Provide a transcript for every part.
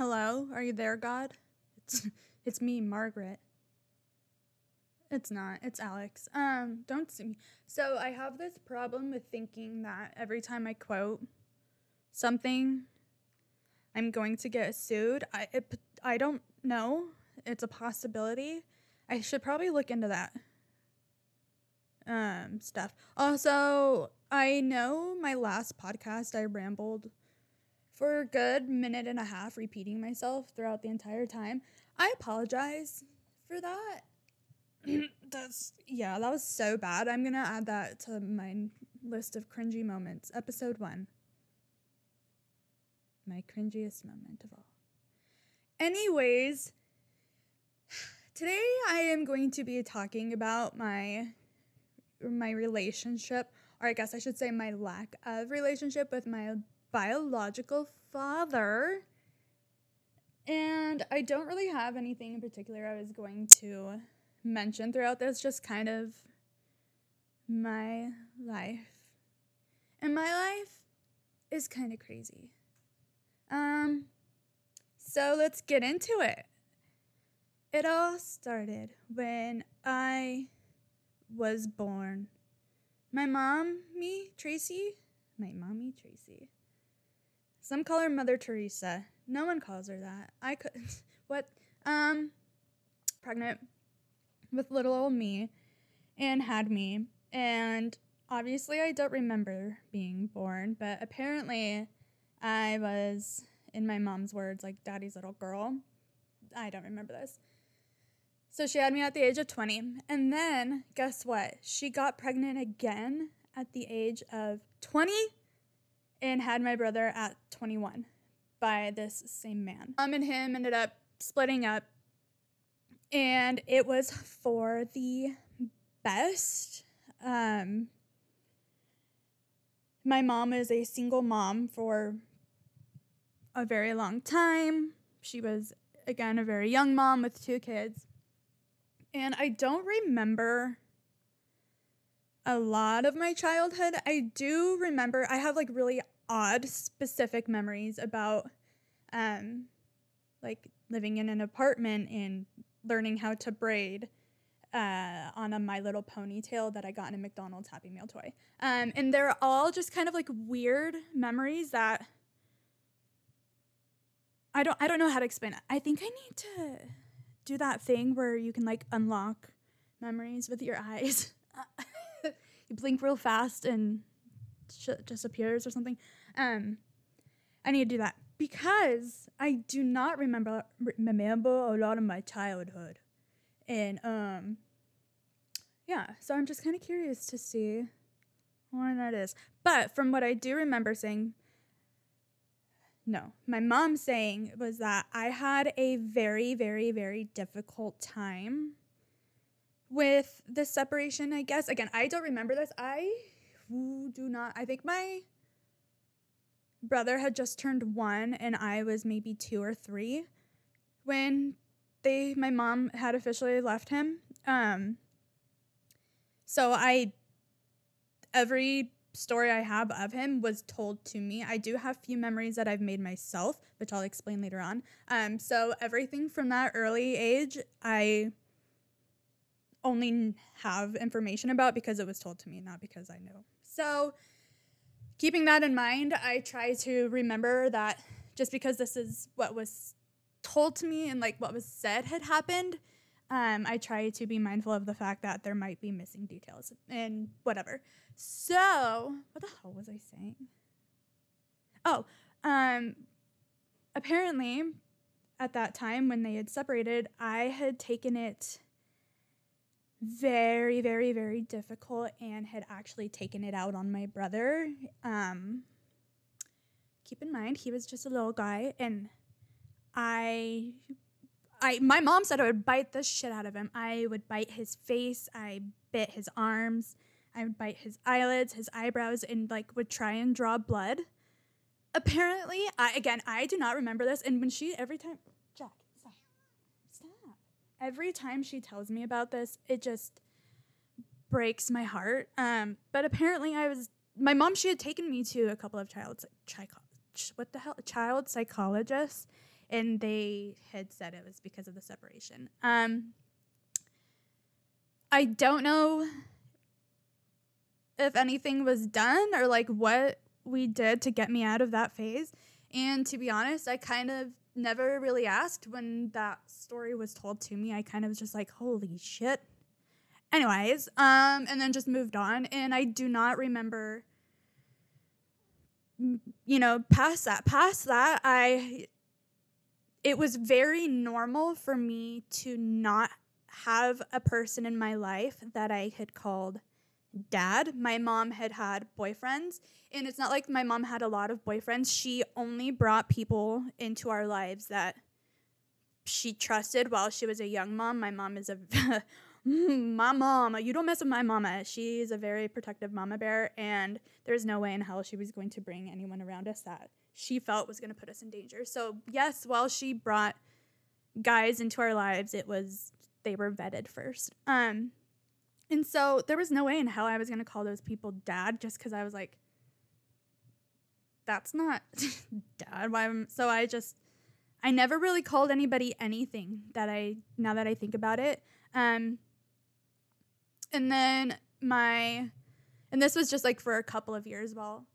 Hello, are you there, God? It's it's me, Margaret. It's not. It's Alex. Um, don't sue me. So I have this problem with thinking that every time I quote something, I'm going to get sued. I it, I don't know. It's a possibility. I should probably look into that. Um, stuff. Also, I know my last podcast I rambled for a good minute and a half repeating myself throughout the entire time. I apologize for that. That's yeah, that was so bad. I'm gonna add that to my list of cringy moments. Episode one. My cringiest moment of all. Anyways, today I am going to be talking about my my relationship, or I guess I should say my lack of relationship with my biological father. And I don't really have anything in particular I was going to mention throughout this, just kind of my life. And my life is kind of crazy. Um so let's get into it. It all started when I was born. My mom, me, Tracy, my mommy, Tracy. Some call her Mother Teresa. No one calls her that. I could, what? Um, pregnant with little old me and had me. And obviously, I don't remember being born, but apparently, I was, in my mom's words, like daddy's little girl. I don't remember this. So she had me at the age of 20. And then, guess what? She got pregnant again at the age of 20 and had my brother at 21 by this same man. Mom and him ended up splitting up, and it was for the best. Um, my mom is a single mom for a very long time. She was, again, a very young mom with two kids. And I don't remember a lot of my childhood. I do remember I have like really odd specific memories about um like living in an apartment and learning how to braid uh, on a My Little Pony tail that I got in a McDonald's Happy Meal toy. Um, and they're all just kind of like weird memories that I don't I don't know how to explain it. I think I need to do that thing where you can like unlock memories with your eyes. You blink real fast and shit disappears or something. Um, I need to do that because I do not remember remember a lot of my childhood, and um, yeah. So I'm just kind of curious to see why that is. But from what I do remember saying, no, my mom saying was that I had a very, very, very difficult time with the separation. I guess again, I don't remember this. I do not. I think my brother had just turned one and I was maybe two or three when they my mom had officially left him. Um so I every story I have of him was told to me. I do have few memories that I've made myself, which I'll explain later on. Um so everything from that early age I only have information about because it was told to me, not because I know. So keeping that in mind, I try to remember that just because this is what was told to me and like what was said had happened, um, I try to be mindful of the fact that there might be missing details and whatever. So, what the hell was I saying? Oh, um, apparently at that time when they had separated, I had taken it very, very, very difficult and had actually taken it out on my brother. Um, keep in mind, he was just a little guy, and I. I my mom said I would bite the shit out of him. I would bite his face, I bit his arms, I would bite his eyelids, his eyebrows, and like would try and draw blood. Apparently, I again I do not remember this. And when she every time every time she tells me about this, it just breaks my heart. Um, but apparently, I was my mom. She had taken me to a couple of child psych, what the hell child psychologists, and they had said it was because of the separation. Um, I don't know if anything was done or like what we did to get me out of that phase. And to be honest, I kind of never really asked when that story was told to me. I kind of was just like, holy shit. Anyways, um, and then just moved on. And I do not remember, you know, past that. Past that, I, it was very normal for me to not have a person in my life that I had called dad. My mom had had boyfriends, and it's not like my mom had a lot of boyfriends. She only brought people into our lives that she trusted while she was a young mom. My mom is a my mom, you don't mess with my mama. She's a very protective mama bear, and there's no way in hell she was going to bring anyone around us that she felt was going to put us in danger. So, yes, while she brought guys into our lives, it was they were vetted first. Um, and so there was no way in hell I was going to call those people dad just because I was like, that's not dad. Why? So I just, I never really called anybody anything that I, now that I think about it. Um, and then my, and this was just like for a couple of years while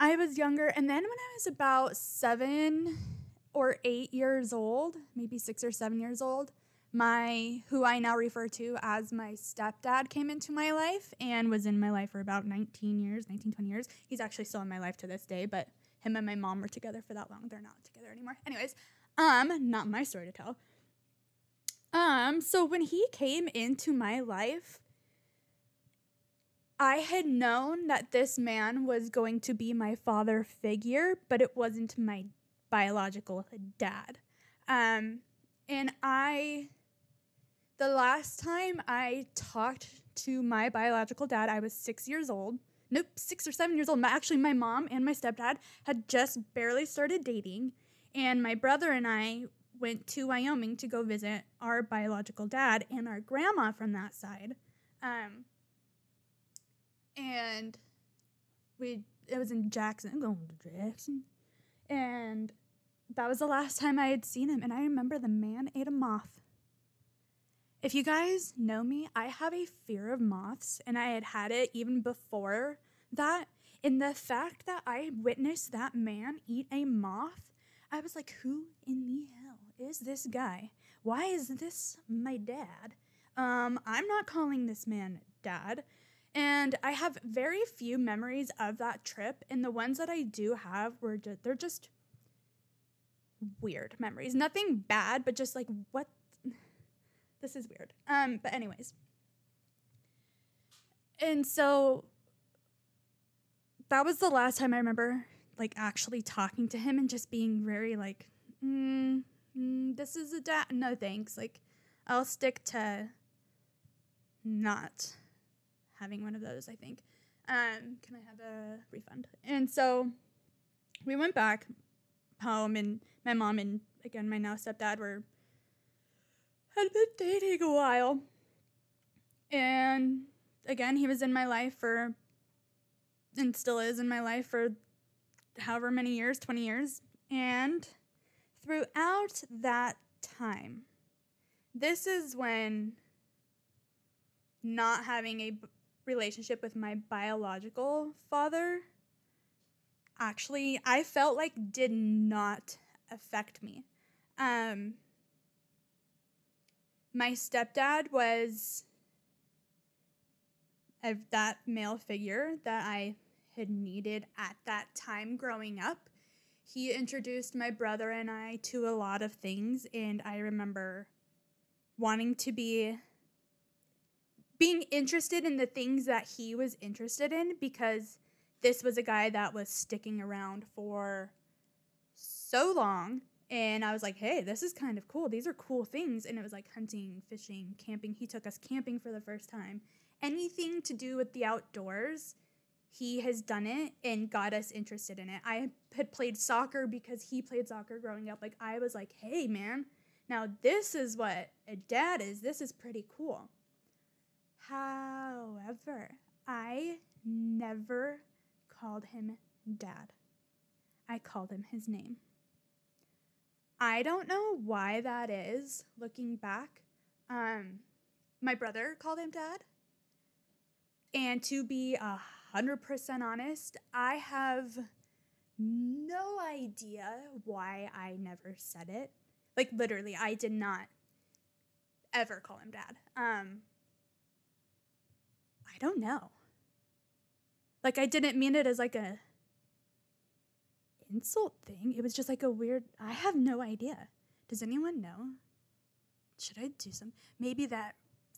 I was younger. And then when I was about seven or eight years old, maybe six or seven years old, my who I now refer to as my stepdad came into my life and was in my life for about 19 years, 19 20 years. He's actually still in my life to this day, but him and my mom were together for that long. They're not together anymore. Anyways, um not my story to tell. Um so when he came into my life, I had known that this man was going to be my father figure, but it wasn't my biological dad. Um and I the last time I talked to my biological dad, I was six years old. Nope, six or seven years old. Actually, my mom and my stepdad had just barely started dating, and my brother and I went to Wyoming to go visit our biological dad and our grandma from that side. Um, and we it was in Jackson, going to Jackson, and that was the last time I had seen him. And I remember the man ate a moth if you guys know me, I have a fear of moths, and I had had it even before that. In the fact that I witnessed that man eat a moth, I was like, who in the hell is this guy? Why is this my dad? Um, I'm not calling this man dad. And I have very few memories of that trip, and the ones that I do have were just, they're just weird memories. Nothing bad, but just like what this is weird. Um, but anyways. And so that was the last time I remember like actually talking to him and just being very like, mm, mm, this is a dad. No thanks. Like, I'll stick to not having one of those. I think. Um, can I have a refund? And so we went back home, and my mom and again my now stepdad were had been dating a while. And again, he was in my life for, and still is in my life for however many years 20 years. And throughout that time, this is when not having a b- relationship with my biological father actually I felt like did not affect me. Um my stepdad was a, that male figure that I had needed at that time growing up. He introduced my brother and I to a lot of things, and I remember wanting to be being interested in the things that he was interested in because this was a guy that was sticking around for so long and I was like, hey, this is kind of cool. These are cool things. And it was like hunting, fishing, camping. He took us camping for the first time. Anything to do with the outdoors, he has done it and got us interested in it. I had played soccer because he played soccer growing up. Like, I was like, hey, man, now this is what a dad is. This is pretty cool. However, I never called him dad, I called him his name. I don't know why that is looking back. Um, my brother called him dad. And to be a hundred percent honest, I have no idea why I never said it. Like literally, I did not ever call him dad. Um I don't know. Like I didn't mean it as like a insult thing. It was just like a weird I have no idea. Does anyone know? Should I do some maybe that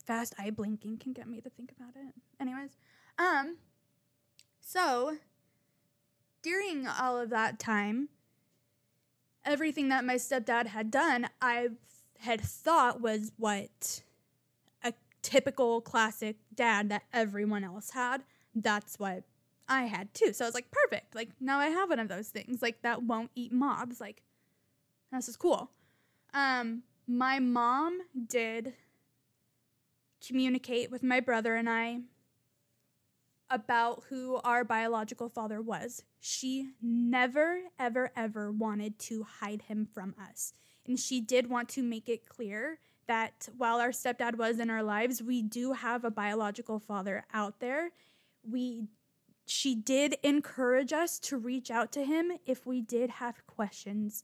fast eye blinking can get me to think about it. Anyways, um so during all of that time, everything that my stepdad had done, I had thought was what a typical classic dad that everyone else had. That's what I had too. So I was like, perfect. Like now I have one of those things like that won't eat mobs. Like this is cool. Um, my mom did communicate with my brother and I about who our biological father was. She never, ever, ever wanted to hide him from us. And she did want to make it clear that while our stepdad was in our lives, we do have a biological father out there. We she did encourage us to reach out to him if we did have questions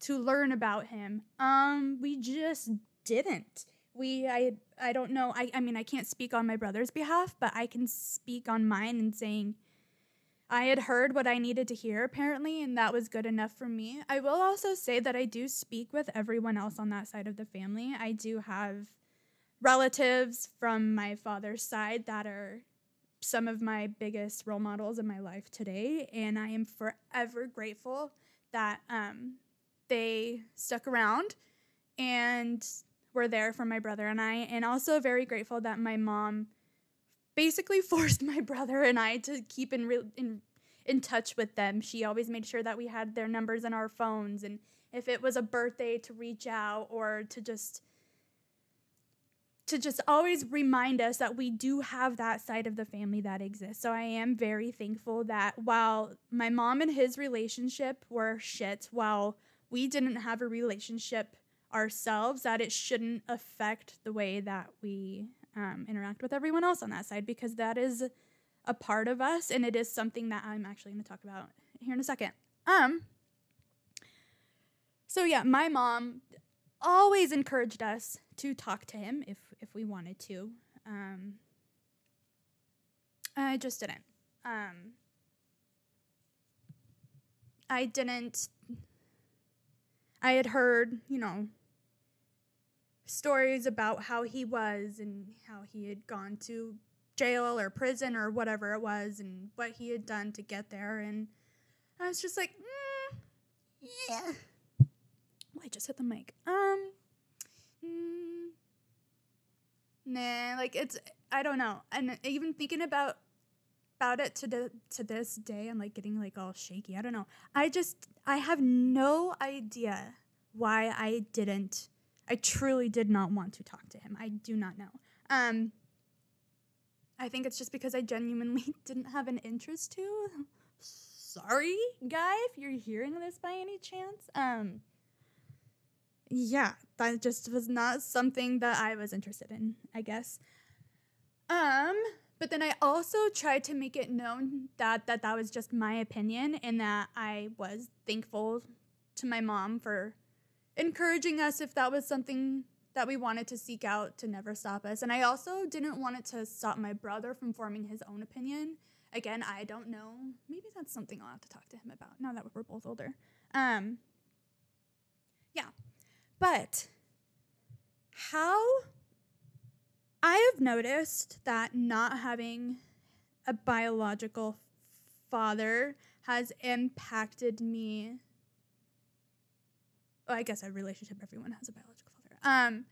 to learn about him. Um we just didn't we I I don't know. I I mean I can't speak on my brother's behalf, but I can speak on mine and saying I had heard what I needed to hear apparently and that was good enough for me. I will also say that I do speak with everyone else on that side of the family. I do have relatives from my father's side that are some of my biggest role models in my life today and I am forever grateful that um they stuck around and were there for my brother and I, and also very grateful that my mom basically forced my brother and I to keep in real in in touch with them. She always made sure that we had their numbers in our phones and if it was a birthday to reach out or to just to just always remind us that we do have that side of the family that exists. So I am very thankful that while my mom and his relationship were shit, while we didn't have a relationship ourselves that it shouldn't affect the way that we um, interact with everyone else on that side because that is a part of us and it is something that I'm actually going to talk about here in a second. Um so yeah, my mom always encouraged us to talk to him if if we wanted to. Um I just didn't. Um I didn't I had heard, you know, stories about how he was and how he had gone to jail or prison or whatever it was and what he had done to get there. And I was just like, mm, yeah. Well, I just hit the mic. Um, mm, nah, like it's, I don't know. And even thinking about about it to the to this day i'm like getting like all shaky i don't know i just i have no idea why i didn't I truly did not want to talk to him. I do not know. Um, I think it's just because I genuinely didn't have an interest to. Sorry, guy, if you're hearing this by any chance. Um, yeah, that just was not something that I was interested in, I guess. Um, but then I also tried to make it known that that that was just my opinion and that I was thankful to my mom for encouraging us if that was something that we wanted to seek out to never stop us. And I also didn't want it to stop my brother from forming his own opinion. Again, I don't know. Maybe that's something I'll have to talk to him about now that we're both older. Um, yeah. But how I have noticed that not having a biological father has impacted me I guess a relationship everyone has a biological father. Um,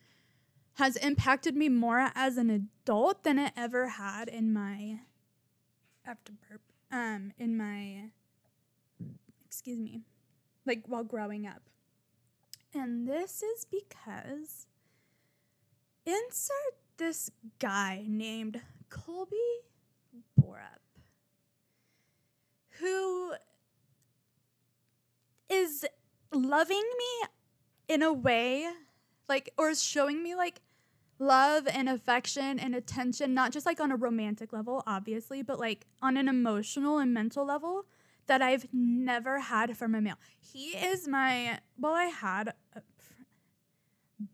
has impacted me more as an adult than it ever had in my after burp. Um, in my excuse me, like while growing up. And this is because insert this guy named Colby Borup, who is loving me in a way, like, or is showing me like love and affection and attention, not just like on a romantic level, obviously, but like on an emotional and mental level that I've never had from a male. He is my, well, I had a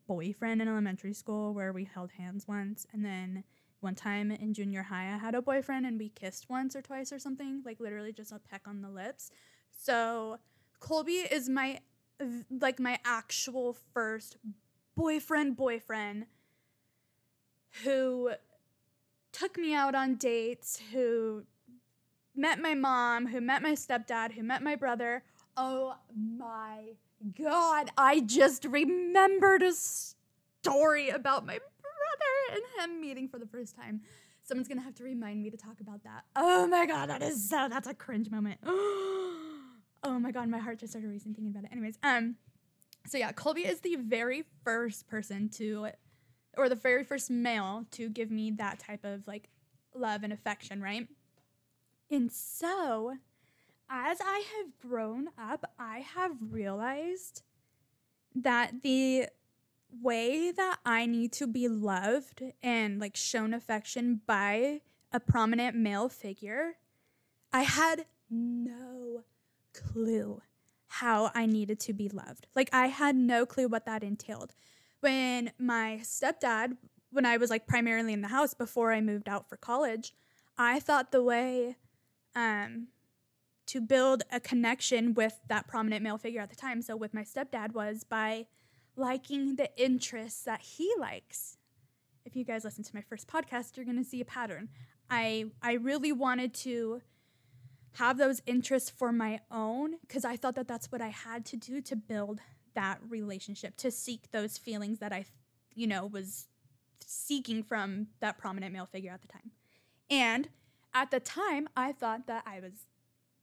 boyfriend in elementary school where we held hands once. And then one time in junior high, I had a boyfriend and we kissed once or twice or something, like literally just a peck on the lips. So Colby is my, like, my actual first boyfriend, boyfriend who took me out on dates, who met my mom, who met my stepdad, who met my brother. Oh my God, I just remembered a story about my brother and him meeting for the first time. Someone's gonna have to remind me to talk about that. Oh my God, that is so, that's a cringe moment. oh my God, my heart just started racing thinking about it. Anyways, um, so yeah, Colby is the very first person to or the very first male to give me that type of like love and affection, right? And so, as I have grown up, I have realized that the way that I need to be loved and like shown affection by a prominent male figure, I had no clue how I needed to be loved. Like, I had no clue what that entailed when my stepdad, when I was like primarily in the house before I moved out for college, I thought the way um, to build a connection with that prominent male figure at the time, so with my stepdad, was by liking the interests that he likes. If you guys listen to my first podcast, you're going to see a pattern. I I really wanted to have those interests for my own because I thought that that's what I had to do to build that relationship, to seek those feelings that I, you know, was seeking from that prominent male figure at the time. And at the time, I thought that I was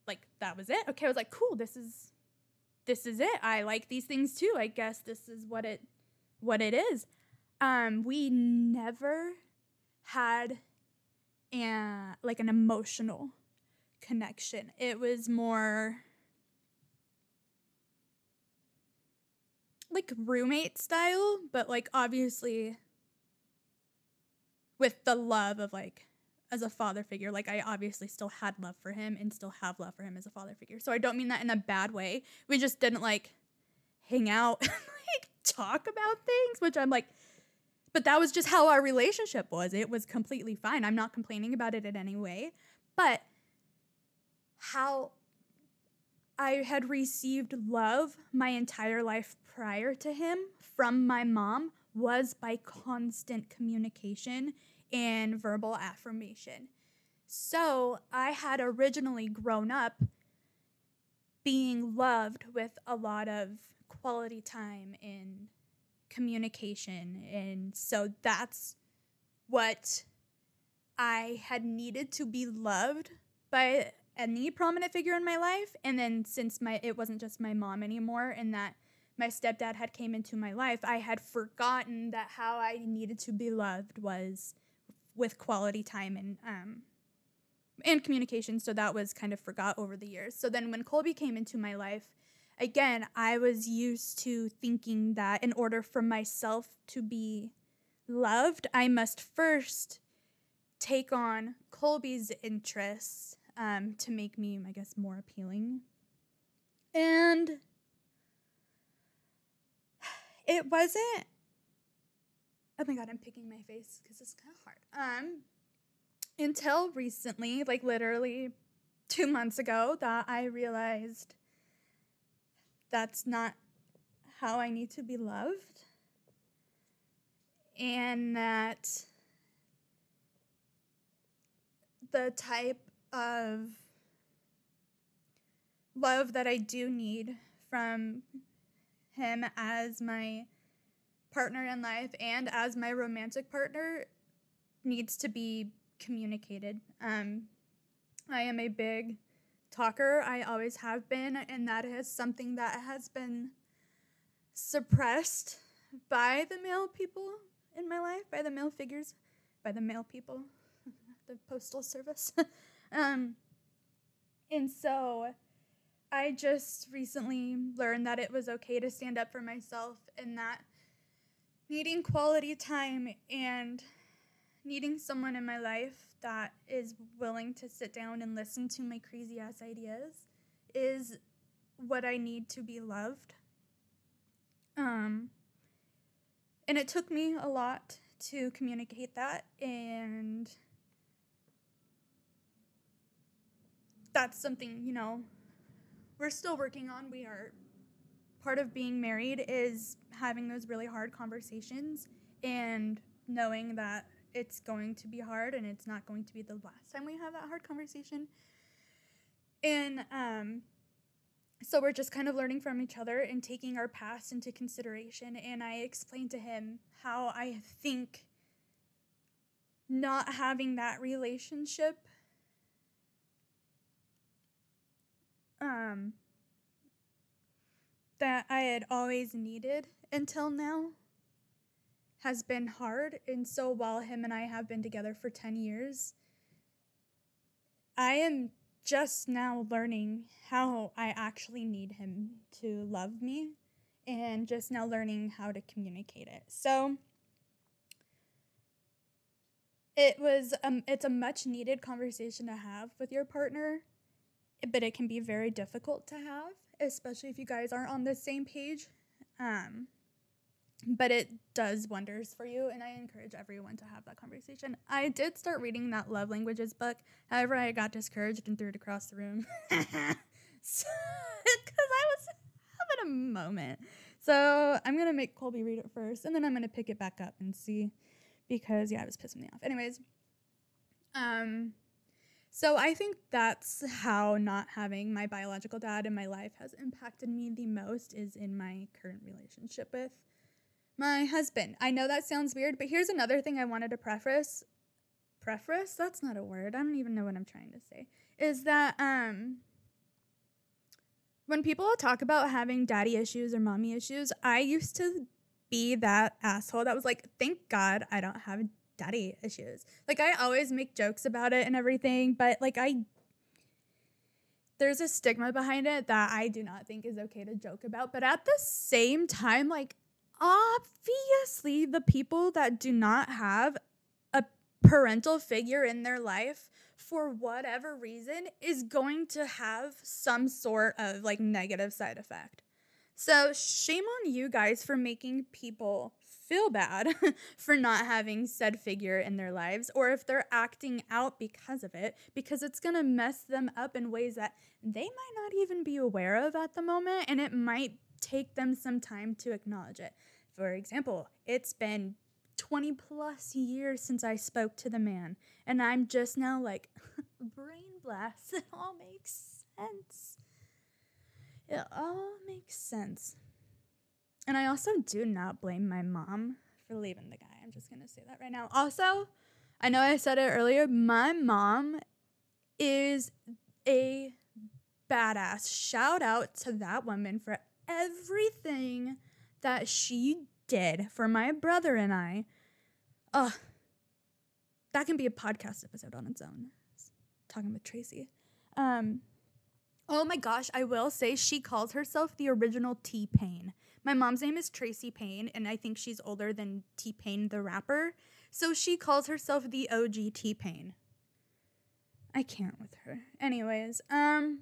like, that was it. Okay, I was like, cool, this is this is it. I like these things too. I guess this is what it what it is. Um, we never had a, like an emotional connection. It was more like roommate style, but like obviously with the love of like as a father figure. Like I obviously still had love for him and still have love for him as a father figure. So I don't mean that in a bad way. We just didn't like hang out and like talk about things, which I'm like but that was just how our relationship was. It was completely fine. I'm not complaining about it in any way. But how I had received love my entire life prior to him from my mom was by constant communication and verbal affirmation. So I had originally grown up being loved with a lot of quality time and communication. And so that's what I had needed to be loved by any prominent figure in my life and then since my it wasn't just my mom anymore and that my stepdad had came into my life i had forgotten that how i needed to be loved was with quality time and um and communication so that was kind of forgot over the years so then when colby came into my life again i was used to thinking that in order for myself to be loved i must first take on colby's interests um, to make me, I guess, more appealing. And it wasn't. Oh my god, I'm picking my face because it's kind of hard. Um, until recently, like literally two months ago, that I realized that's not how I need to be loved, and that the type of love that I do need from him as my partner in life and as my romantic partner needs to be communicated. Um, I am a big talker. I always have been, and that is something that has been suppressed by the male people in my life, by the male figures, by the male people, the postal service. Um, and so I just recently learned that it was okay to stand up for myself and that needing quality time and needing someone in my life that is willing to sit down and listen to my crazy ass ideas is what I need to be loved. Um and it took me a lot to communicate that and that's something, you know, we're still working on. We are part of being married is having those really hard conversations and knowing that it's going to be hard and it's not going to be the last time we have that hard conversation. And um so we're just kind of learning from each other and taking our past into consideration and I explained to him how I think not having that relationship um that I had always needed until now has been hard. And so while him and I have been together for 10 years, I am just now learning how I actually need him to love me and just now learning how to communicate it. So it was um it's a much needed conversation to have with your partner, but it can be very difficult to have especially if you guys aren't on the same page. Um, but it does wonders for you, and I encourage everyone to have that conversation. I did start reading that love languages book. However, I got discouraged and threw it across the room because I was having a moment. So I'm gonna make Colby read it first, and then I'm gonna pick it back up and see because yeah, I was pissing me off. Anyways, um, so I think that's how not having my biological dad in my life has impacted me the most is in my current relationship with my husband. I know that sounds weird, but here's another thing I wanted to preface. Preface? That's not a word. I don't even know what I'm trying to say. Is that um when people talk about having daddy issues or mommy issues, I used to be that asshole that was like, thank God I don't have daddy issues. Like I always make jokes about it and everything, but like I there's a stigma behind it that I do not think is okay to joke about. But at the same time, like obviously the people that do not have a parental figure in their life for whatever reason is going to have some sort of like negative side effect. So, shame on you guys for making people feel bad for not having said figure in their lives or if they're acting out because of it, because it's going to mess them up in ways that they might not even be aware of at the moment. And it might take them some time to acknowledge it. For example, it's been 20 plus years since I spoke to the man, and I'm just now like, brain blast. It all makes sense. It all makes sense. And I also do not blame my mom for leaving the guy. I'm just going to say that right now. Also, I know I said it earlier, my mom is a badass. Shout out to that woman for everything that she did for my brother and I. Ugh. That can be a podcast episode on its own. Talking with Tracy. Um, oh my gosh, I will say she calls herself the original T Pain. My mom's name is Tracy Payne, and I think she's older than T Pain the rapper. So she calls herself the OG T Pain. I can't with her. Anyways, um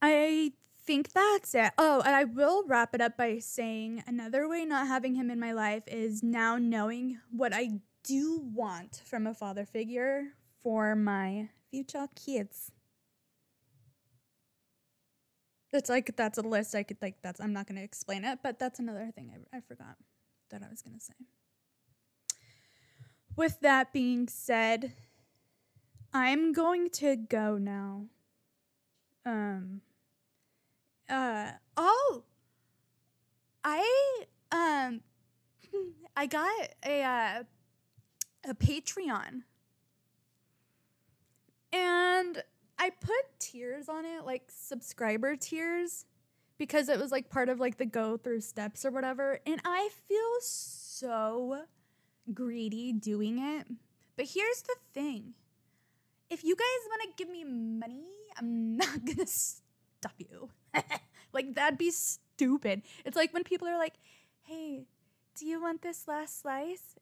I think that's it. Oh, and I will wrap it up by saying another way not having him in my life is now knowing what I do want from a father figure for my future kids. It's like that's a list I could like that's I'm not going to explain it, but that's another thing I, I forgot that I was going to say. With that being said, I'm going to go now. Um uh oh I um I got a uh, a Patreon. And I put tiers on it, like subscriber tiers, because it was like part of like the go through steps or whatever. And I feel so greedy doing it. But here's the thing if you guys want to give me money, I'm not going to stop you. like, that'd be stupid. It's like when people are like, hey, do you want this last slice?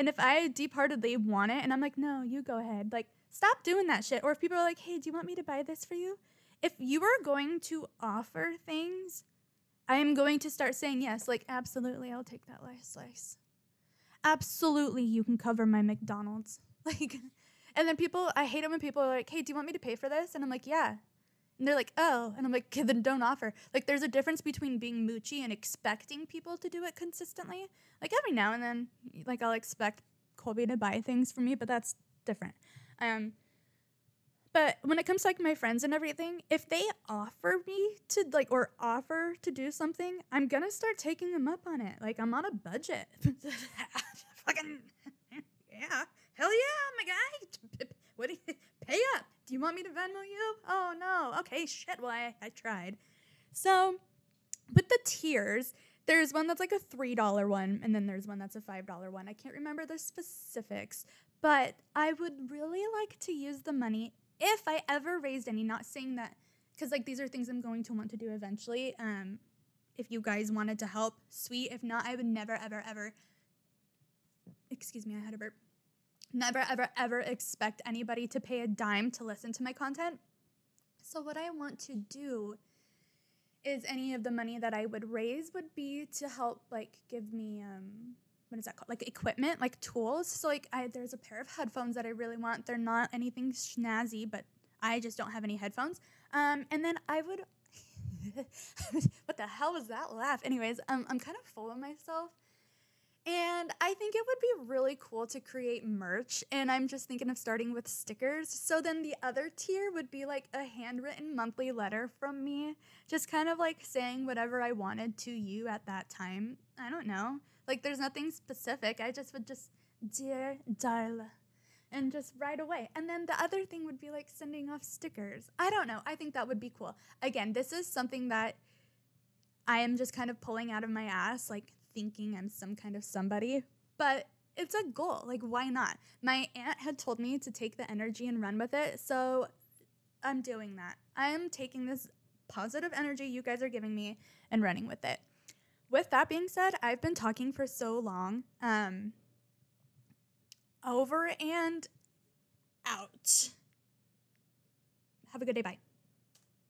And if I deep heartedly want it and I'm like, no, you go ahead, like, stop doing that shit. Or if people are like, hey, do you want me to buy this for you? If you are going to offer things, I am going to start saying yes, like, absolutely, I'll take that last slice. Absolutely, you can cover my McDonald's. Like, and then people, I hate it when people are like, hey, do you want me to pay for this? And I'm like, yeah. And they're like, oh. And I'm like, okay, then don't offer. Like, there's a difference between being moochy and expecting people to do it consistently. Like, every now and then, like, I'll expect Colby to buy things for me, but that's different. Um, but when it comes to like my friends and everything, if they offer me to like or offer to do something, I'm gonna start taking them up on it. Like I'm on a budget. Fucking yeah, hell yeah, my guy. What do you pay up? Do you want me to Venmo you? Oh no. Okay, shit. Well, I, I tried. So with the tiers, there's one that's like a $3 one, and then there's one that's a $5 one. I can't remember the specifics, but I would really like to use the money if I ever raised any, not saying that, because like these are things I'm going to want to do eventually. Um, if you guys wanted to help, sweet. If not, I would never, ever, ever, excuse me, I had a burp never, ever, ever expect anybody to pay a dime to listen to my content. So, what I want to do is any of the money that I would raise would be to help, like, give me, um, what is that called? Like equipment, like tools. So, like, I, there's a pair of headphones that I really want. They're not anything snazzy, but I just don't have any headphones. Um, and then I would, what the hell was that laugh? Anyways, um, I'm kind of full of myself. And I think it would be really cool to create merch. And I'm just thinking of starting with stickers. So then the other tier would be like a handwritten monthly letter from me, just kind of like saying whatever I wanted to you at that time. I don't know. Like there's nothing specific. I just would just, dear Darla, and just right away. And then the other thing would be like sending off stickers. I don't know. I think that would be cool. Again, this is something that I am just kind of pulling out of my ass. Like thinking I'm some kind of somebody, but it's a goal. Like, why not? My aunt had told me to take the energy and run with it. So I'm doing that. I'm taking this positive energy you guys are giving me and running with it. With that being said, I've been talking for so long. Um, over and out. Have a good day. Bye.